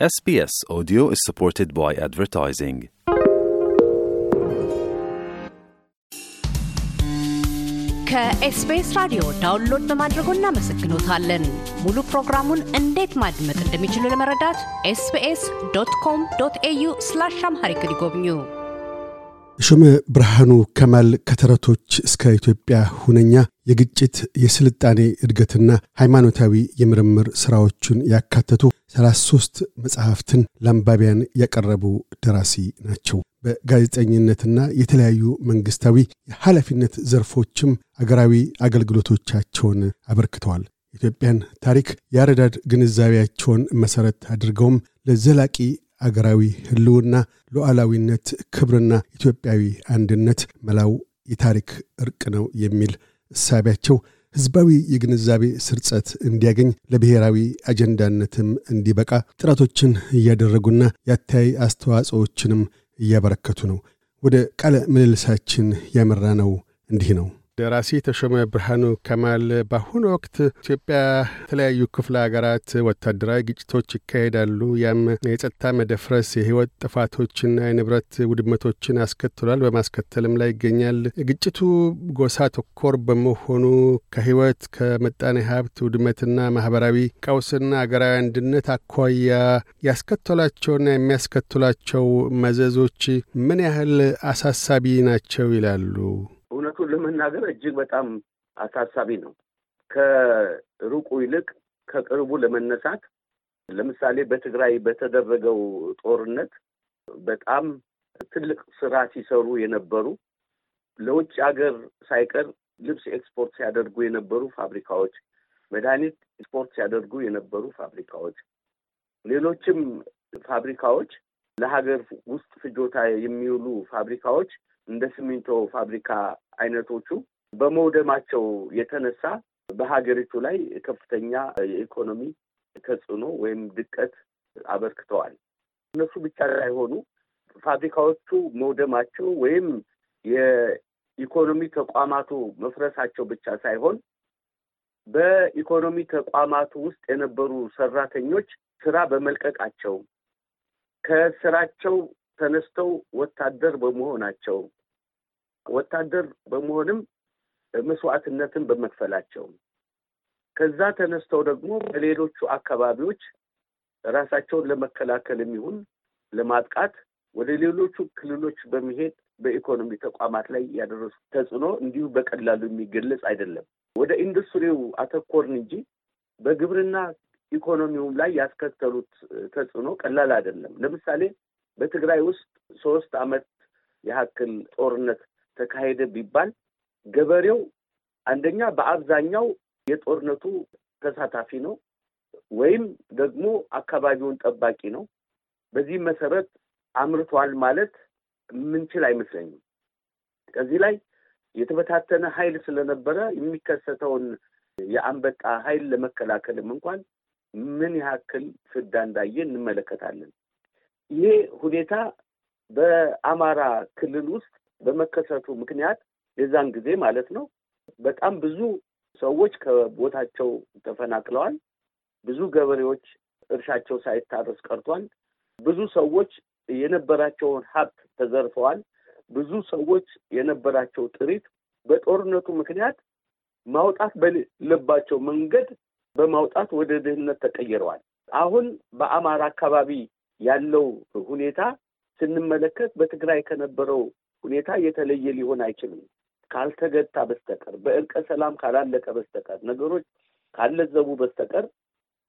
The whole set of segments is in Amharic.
SBS Audio is supported by advertising. ከኤስቢኤስ ራዲዮ download በማድረጎ እናመሰግኖታለን። ሙሉ ፕሮግራሙን እንዴት ማድመጥ እንደሚችሉ ለመረዳት SBS dot com dot au slash Amharic ይጎብኙ። ተሾመ ብርሃኑ ከማል ከተረቶች እስከ ኢትዮጵያ ሁነኛ የግጭት የስልጣኔ እድገትና ሃይማኖታዊ የምርምር ሥራዎቹን ያካተቱ 33 መጽሐፍትን ለአንባቢያን ያቀረቡ ደራሲ ናቸው። በጋዜጠኝነትና የተለያዩ መንግሥታዊ የኃላፊነት ዘርፎችም አገራዊ አገልግሎቶቻቸውን አበርክተዋል። ኢትዮጵያን ታሪክ የአረዳድ ግንዛቤያቸውን መሠረት አድርገውም ለዘላቂ አገራዊ ህልውና፣ ሉዓላዊነት፣ ክብርና ኢትዮጵያዊ አንድነት መላው የታሪክ እርቅ ነው የሚል እሳቢያቸው ህዝባዊ የግንዛቤ ስርጸት እንዲያገኝ ለብሔራዊ አጀንዳነትም እንዲበቃ ጥረቶችን እያደረጉና የአተያይ አስተዋጽኦችንም እያበረከቱ ነው። ወደ ቃለ ምልልሳችን ያመራ ነው እንዲህ ነው። ደራሲ ተሾመ ብርሃኑ ከማል በአሁኑ ወቅት ኢትዮጵያ የተለያዩ ክፍለ ሀገራት ወታደራዊ ግጭቶች ይካሄዳሉ። ያም የጸጥታ መደፍረስ፣ የህይወት ጥፋቶችና የንብረት ውድመቶችን አስከትሏል፣ በማስከተልም ላይ ይገኛል። ግጭቱ ጎሳ ተኮር በመሆኑ ከህይወት ከምጣኔ ሀብት ውድመትና ማህበራዊ ቀውስና አገራዊ አንድነት አኳያ ያስከተሏቸውና የሚያስከትሏቸው መዘዞች ምን ያህል አሳሳቢ ናቸው ይላሉ? እውነቱን ለመናገር እጅግ በጣም አሳሳቢ ነው። ከሩቁ ይልቅ ከቅርቡ ለመነሳት ለምሳሌ በትግራይ በተደረገው ጦርነት በጣም ትልቅ ስራ ሲሰሩ የነበሩ ለውጭ ሀገር ሳይቀር ልብስ ኤክስፖርት ሲያደርጉ የነበሩ ፋብሪካዎች፣ መድኃኒት ኤክስፖርት ሲያደርጉ የነበሩ ፋብሪካዎች፣ ሌሎችም ፋብሪካዎች ለሀገር ውስጥ ፍጆታ የሚውሉ ፋብሪካዎች እንደ ሲሚንቶ ፋብሪካ አይነቶቹ በመውደማቸው የተነሳ በሀገሪቱ ላይ ከፍተኛ የኢኮኖሚ ተጽዕኖ ወይም ድቀት አበርክተዋል። እነሱ ብቻ ሳይሆኑ ፋብሪካዎቹ መውደማቸው ወይም የኢኮኖሚ ተቋማቱ መፍረሳቸው ብቻ ሳይሆን በኢኮኖሚ ተቋማቱ ውስጥ የነበሩ ሰራተኞች ስራ በመልቀቃቸው ከስራቸው ተነስተው ወታደር በመሆናቸው ወታደር በመሆንም መስዋዕትነትን በመክፈላቸው ከዛ ተነስተው ደግሞ በሌሎቹ አካባቢዎች ራሳቸውን ለመከላከል የሚሆን ለማጥቃት ወደ ሌሎቹ ክልሎች በመሄድ በኢኮኖሚ ተቋማት ላይ ያደረሱ ተጽዕኖ እንዲሁ በቀላሉ የሚገለጽ አይደለም። ወደ ኢንዱስትሪው አተኮርን እንጂ በግብርና ኢኮኖሚውም ላይ ያስከተሉት ተጽዕኖ ቀላል አይደለም። ለምሳሌ በትግራይ ውስጥ ሶስት አመት ያክል ጦርነት ተካሄደ ቢባል ገበሬው አንደኛ በአብዛኛው የጦርነቱ ተሳታፊ ነው ወይም ደግሞ አካባቢውን ጠባቂ ነው። በዚህ መሰረት አምርቷል ማለት የምንችል አይመስለኝም። ከዚህ ላይ የተበታተነ ኃይል ስለነበረ የሚከሰተውን የአንበጣ ኃይል ለመከላከልም እንኳን ምን ያክል ፍዳ እንዳየ እንመለከታለን። ይሄ ሁኔታ በአማራ ክልል ውስጥ በመከሰቱ ምክንያት የዛን ጊዜ ማለት ነው በጣም ብዙ ሰዎች ከቦታቸው ተፈናቅለዋል። ብዙ ገበሬዎች እርሻቸው ሳይታረስ ቀርቷል። ብዙ ሰዎች የነበራቸውን ሀብት ተዘርፈዋል። ብዙ ሰዎች የነበራቸው ጥሪት በጦርነቱ ምክንያት ማውጣት በሌለባቸው መንገድ በማውጣት ወደ ድህነት ተቀይረዋል። አሁን በአማራ አካባቢ ያለው ሁኔታ ስንመለከት በትግራይ ከነበረው ሁኔታ የተለየ ሊሆን አይችልም። ካልተገታ በስተቀር በእርቀ ሰላም ካላለቀ በስተቀር ነገሮች ካለዘቡ በስተቀር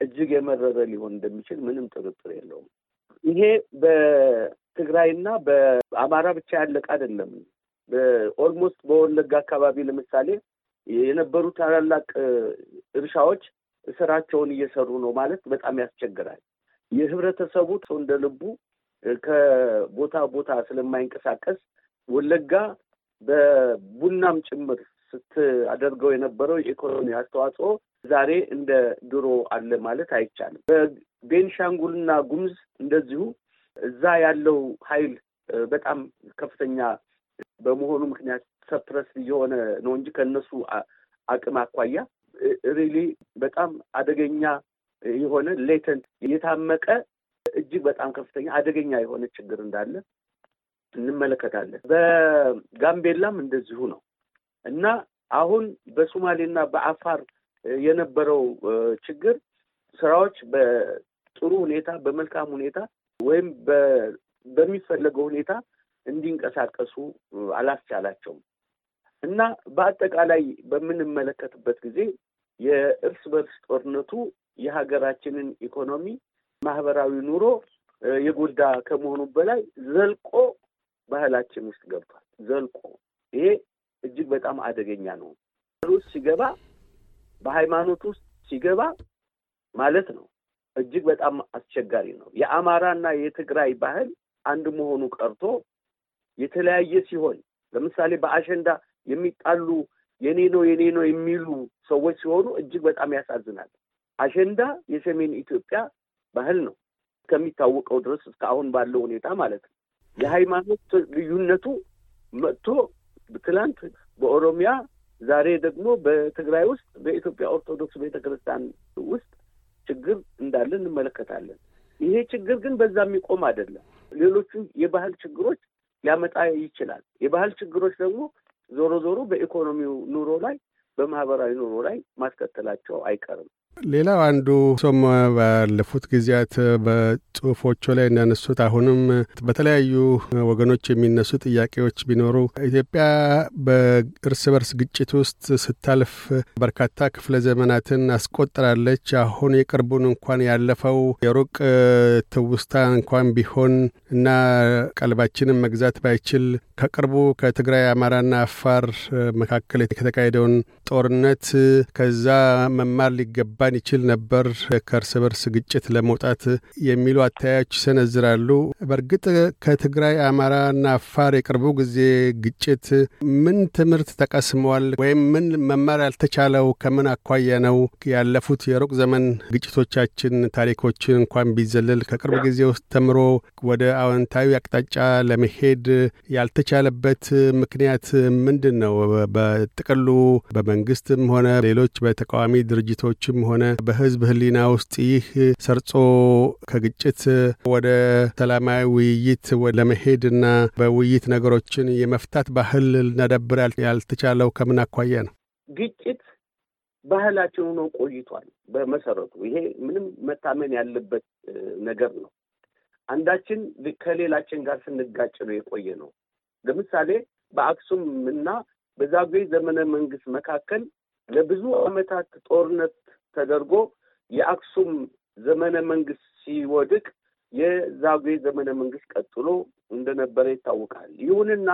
እጅግ የመረረ ሊሆን እንደሚችል ምንም ጥርጥር የለውም። ይሄ በትግራይና በአማራ ብቻ ያለቀ አይደለም። በኦልሞስት በወለጋ አካባቢ ለምሳሌ የነበሩ ታላላቅ እርሻዎች ስራቸውን እየሰሩ ነው ማለት በጣም ያስቸግራል። የህብረተሰቡ ሰው እንደ ልቡ ከቦታ ቦታ ስለማይንቀሳቀስ ወለጋ በቡናም ጭምር ስትአደርገው የነበረው የኢኮኖሚ አስተዋጽኦ ዛሬ እንደ ድሮ አለ ማለት አይቻልም። በቤንሻንጉልና ጉሙዝ እንደዚሁ እዛ ያለው ኃይል በጣም ከፍተኛ በመሆኑ ምክንያት suppress እየሆነ ነው እንጂ ከእነሱ አቅም አኳያ really በጣም አደገኛ የሆነ latent የታመቀ እጅግ በጣም ከፍተኛ አደገኛ የሆነ ችግር እንዳለ እንመለከታለን። በጋምቤላም እንደዚሁ ነው እና አሁን በሶማሌና በአፋር የነበረው ችግር ስራዎች በጥሩ ሁኔታ በመልካም ሁኔታ ወይም በሚፈለገው ሁኔታ እንዲንቀሳቀሱ አላስቻላቸውም እና በአጠቃላይ በምንመለከትበት ጊዜ የእርስ በርስ ጦርነቱ የሀገራችንን ኢኮኖሚ፣ ማህበራዊ ኑሮ የጎዳ ከመሆኑ በላይ ዘልቆ ባህላችን ውስጥ ገብቷል። ዘልቆ ይሄ እጅግ በጣም አደገኛ ነው። ውስጥ ሲገባ በሃይማኖት ውስጥ ሲገባ ማለት ነው እጅግ በጣም አስቸጋሪ ነው። የአማራና የትግራይ ባህል አንድ መሆኑ ቀርቶ የተለያየ ሲሆን ለምሳሌ በአሸንዳ የሚጣሉ የኔ ነው የኔ ነው የሚሉ ሰዎች ሲሆኑ እጅግ በጣም ያሳዝናል። አሸንዳ የሰሜን ኢትዮጵያ ባህል ነው ከሚታወቀው ድረስ እስካሁን ባለው ሁኔታ ማለት ነው። የሃይማኖት ልዩነቱ መጥቶ ትላንት በኦሮሚያ ዛሬ ደግሞ በትግራይ ውስጥ በኢትዮጵያ ኦርቶዶክስ ቤተ ክርስቲያን ውስጥ ችግር እንዳለ እንመለከታለን። ይሄ ችግር ግን በዛ የሚቆም አይደለም። ሌሎቹ የባህል ችግሮች ሊያመጣ ይችላል። የባህል ችግሮች ደግሞ ዞሮ ዞሮ በኢኮኖሚው ኑሮ ላይ በማህበራዊ ኑሮ ላይ ማስከተላቸው አይቀርም። ሌላው አንዱ ሶም ባለፉት ጊዜያት በጽሁፎቹ ላይ እንዳነሱት አሁንም በተለያዩ ወገኖች የሚነሱ ጥያቄዎች ቢኖሩ ኢትዮጵያ በእርስ በርስ ግጭት ውስጥ ስታልፍ በርካታ ክፍለ ዘመናትን አስቆጥራለች። አሁን የቅርቡን እንኳን ያለፈው የሩቅ ትውስታ እንኳን ቢሆን እና ቀልባችንን መግዛት ባይችል ከቅርቡ ከትግራይ አማራና አፋር መካከል ከተካሄደውን ጦርነት ከዛ መማር ሊገባን ይችል ነበር ከእርስ በርስ ግጭት ለመውጣት የሚሉ አተያዮች ይሰነዝራሉ። በእርግጥ ከትግራይ አማራና አፋር የቅርቡ ጊዜ ግጭት ምን ትምህርት ተቀስመዋል? ወይም ምን መማር ያልተቻለው ከምን አኳያ ነው? ያለፉት የሩቅ ዘመን ግጭቶቻችን ታሪኮችን እንኳን ቢዘልል ከቅርብ ጊዜ ውስጥ ተምሮ ወደ አዎንታዊ አቅጣጫ ለመሄድ ያልተቻለበት ምክንያት ምንድን ነው? በጥቅሉ በመንግስትም ሆነ ሌሎች በተቃዋሚ ድርጅቶችም ሆነ በህዝብ ህሊና ውስጥ ይህ ሰርጾ ከግጭት ወደ ሰላማዊ ውይይት ለመሄድ እና በውይይት ነገሮችን የመፍታት ባህል ልናዳብር ያልተቻለው ከምን አኳያ ነው? ግጭት ባህላችን ሆኖ ቆይቷል። በመሰረቱ ይሄ ምንም መታመን ያለበት ነገር ነው። አንዳችን ከሌላችን ጋር ስንጋጭ ነው የቆየ ነው። ለምሳሌ በአክሱም እና በዛጉዌ ዘመነ መንግስት መካከል ለብዙ ዓመታት ጦርነት ተደርጎ የአክሱም ዘመነ መንግስት ሲወድቅ የዛጉዌ ዘመነ መንግስት ቀጥሎ እንደነበረ ይታወቃል። ይሁንና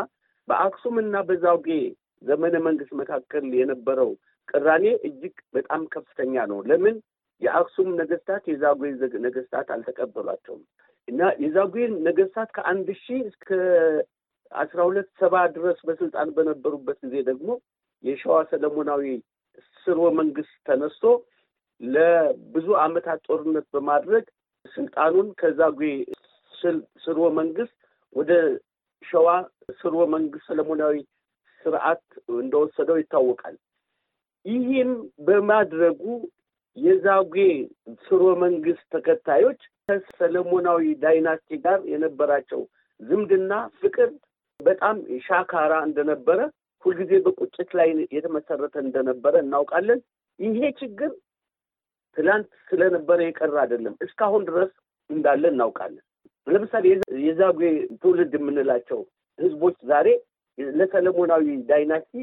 በአክሱም እና በዛጉዌ ዘመነ መንግስት መካከል የነበረው ቅራኔ እጅግ በጣም ከፍተኛ ነው። ለምን? የአክሱም ነገስታት የዛጉዌ ነገስታት አልተቀበሏቸውም እና የዛጉዌ ነገስታት ከአንድ ሺህ እስከ አስራ ሁለት ሰባ ድረስ በስልጣን በነበሩበት ጊዜ ደግሞ የሸዋ ሰለሞናዊ ስርወ መንግስት ተነስቶ ለብዙ ዓመታት ጦርነት በማድረግ ስልጣኑን ከዛጉዌ ስርወ መንግስት ወደ ሸዋ ስርወ መንግስት ሰለሞናዊ ስርዓት እንደወሰደው ይታወቃል። ይህም በማድረጉ የዛጉዌ ስርወ መንግስት ተከታዮች ከሰለሞናዊ ዳይናስቲ ጋር የነበራቸው ዝምድና፣ ፍቅር በጣም ሻካራ እንደነበረ ሁልጊዜ በቁጭት ላይ የተመሰረተ እንደነበረ እናውቃለን። ይሄ ችግር ትላንት ስለነበረ የቀረ አይደለም፣ እስካሁን ድረስ እንዳለ እናውቃለን። ለምሳሌ የዛጉዌ ትውልድ የምንላቸው ህዝቦች ዛሬ ለሰለሞናዊ ዳይናስቲ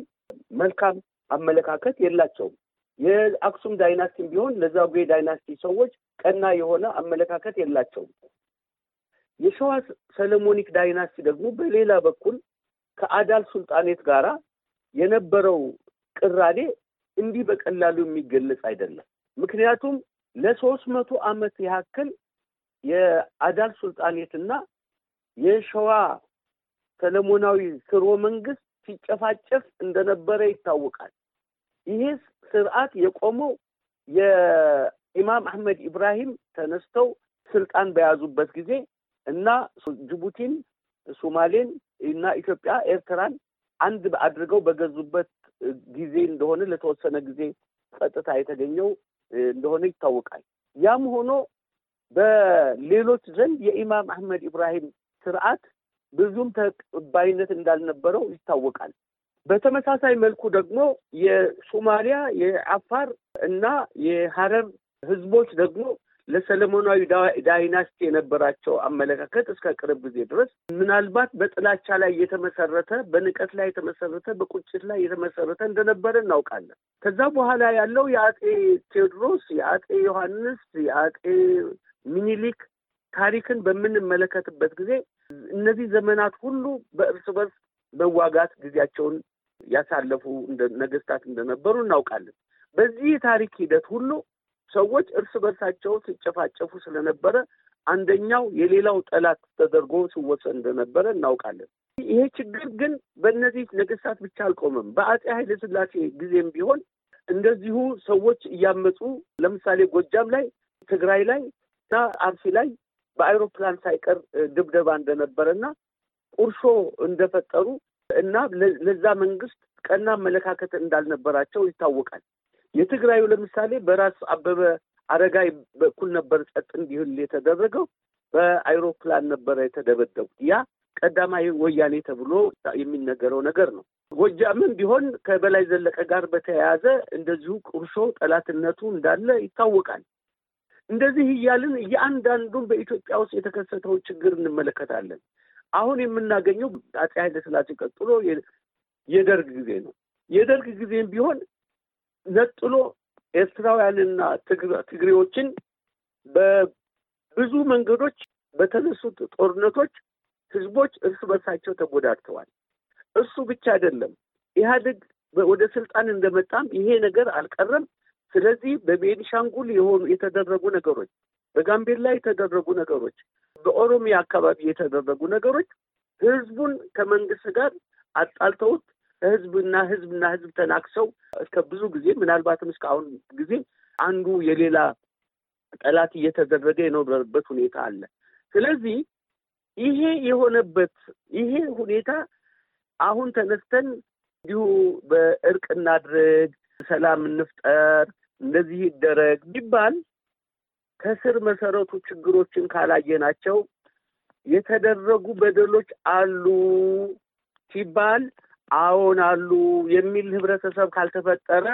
መልካም አመለካከት የላቸውም። የአክሱም dynasty ም ቢሆን ለዛጉዌ dynasty ሰዎች ቀና የሆነ አመለካከት የላቸውም። የሸዋ Solomonic dynasty ደግሞ በሌላ በኩል ከአዳል ሱልጣኔት ጋራ የነበረው ቅራኔ እንዲህ በቀላሉ የሚገለጽ አይደለም። ምክንያቱም ለሶስት መቶ ዓመት ያክል የአዳል ሱልጣኔትና የሸዋ ሰለሞናዊ ስርወ መንግስት ሲጨፋጨፍ እንደነበረ ይታወቃል። ይሄ ስርዓት የቆመው የኢማም አህመድ ኢብራሂም ተነስተው ስልጣን በያዙበት ጊዜ እና ጅቡቲን፣ ሶማሌን እና ኢትዮጵያ ኤርትራን አንድ አድርገው በገዙበት ጊዜ እንደሆነ ለተወሰነ ጊዜ ጸጥታ የተገኘው እንደሆነ ይታወቃል። ያም ሆኖ በሌሎች ዘንድ የኢማም አህመድ ኢብራሂም ስርዓት ብዙም ተቀባይነት እንዳልነበረው ይታወቃል። በተመሳሳይ መልኩ ደግሞ የሶማሊያ፣ የአፋር እና የሀረር ህዝቦች ደግሞ ለሰለሞናዊ ዳይናስቲ የነበራቸው አመለካከት እስከ ቅርብ ጊዜ ድረስ ምናልባት በጥላቻ ላይ የተመሰረተ፣ በንቀት ላይ የተመሰረተ፣ በቁጭት ላይ የተመሰረተ እንደነበረ እናውቃለን። ከዛ በኋላ ያለው የአጼ ቴዎድሮስ፣ የአጼ ዮሐንስ፣ የአጼ ሚኒሊክ ታሪክን በምንመለከትበት ጊዜ እነዚህ ዘመናት ሁሉ በእርስ በርስ መዋጋት ጊዜያቸውን ያሳለፉ ነገስታት እንደነበሩ እናውቃለን። በዚህ የታሪክ ሂደት ሁሉ ሰዎች እርስ በርሳቸው ሲጨፋጨፉ ስለነበረ አንደኛው የሌላው ጠላት ተደርጎ ሲወሰድ እንደነበረ እናውቃለን። ይሄ ችግር ግን በእነዚህ ነገስታት ብቻ አልቆመም። በአጼ ኃይለ ሥላሴ ጊዜም ቢሆን እንደዚሁ ሰዎች እያመፁ ለምሳሌ ጎጃም ላይ፣ ትግራይ ላይ እና አርሲ ላይ በአይሮፕላን ሳይቀር ድብደባ እንደነበረና ቁርሾ እንደፈጠሩ እና ለዛ መንግስት ቀና አመለካከት እንዳልነበራቸው ይታወቃል። የትግራዩ ለምሳሌ በራስ አበበ አረጋይ በኩል ነበር ጸጥ እንዲህል የተደረገው። በአይሮፕላን ነበረ የተደበደቡት። ያ ቀዳማዊ ወያኔ ተብሎ የሚነገረው ነገር ነው። ጎጃምም ቢሆን ከበላይ ዘለቀ ጋር በተያያዘ እንደዚሁ ቁርሾ ጠላትነቱ እንዳለ ይታወቃል። እንደዚህ እያልን እያንዳንዱን በኢትዮጵያ ውስጥ የተከሰተውን ችግር እንመለከታለን። አሁን የምናገኘው አፄ ኃይለ ሥላሴ ቀጥሎ የደርግ ጊዜ ነው። የደርግ ጊዜም ቢሆን ነጥሎ ኤርትራውያንና ትግሬዎችን በብዙ መንገዶች በተነሱት ጦርነቶች ህዝቦች እርስ በርሳቸው ተጎዳድተዋል። እሱ ብቻ አይደለም። ኢህአዴግ ወደ ስልጣን እንደመጣም ይሄ ነገር አልቀረም። ስለዚህ በቤኒሻንጉል የሆኑ የተደረጉ ነገሮች፣ በጋምቤላ የተደረጉ ነገሮች፣ በኦሮሚያ አካባቢ የተደረጉ ነገሮች ህዝቡን ከመንግስት ጋር አጣልተውት ህዝብና ህዝብና ህዝብ ተናክሰው እስከ ብዙ ጊዜ ምናልባትም እስከ አሁን ጊዜ አንዱ የሌላ ጠላት እየተደረገ የኖረበት ሁኔታ አለ። ስለዚህ ይሄ የሆነበት ይሄ ሁኔታ አሁን ተነስተን እንዲሁ በእርቅ እናድርግ፣ ሰላም እንፍጠር፣ እንደዚህ ይደረግ ቢባል ከስር መሰረቱ ችግሮችን ካላየናቸው የተደረጉ በደሎች አሉ ሲባል አዎን አሉ የሚል ህብረተሰብ ካልተፈጠረ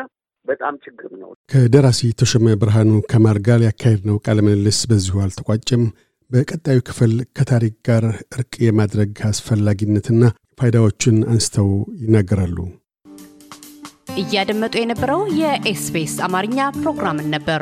በጣም ችግር ነው። ከደራሲ ተሾመ ብርሃኑ ከማል ጋር ያካሄድነው ቃለ ምልልስ በዚሁ አልተቋጨም። በቀጣዩ ክፍል ከታሪክ ጋር እርቅ የማድረግ አስፈላጊነትና ፋይዳዎችን አንስተው ይናገራሉ። እያደመጡ የነበረው የኤስቢኤስ አማርኛ ፕሮግራምን ነበር።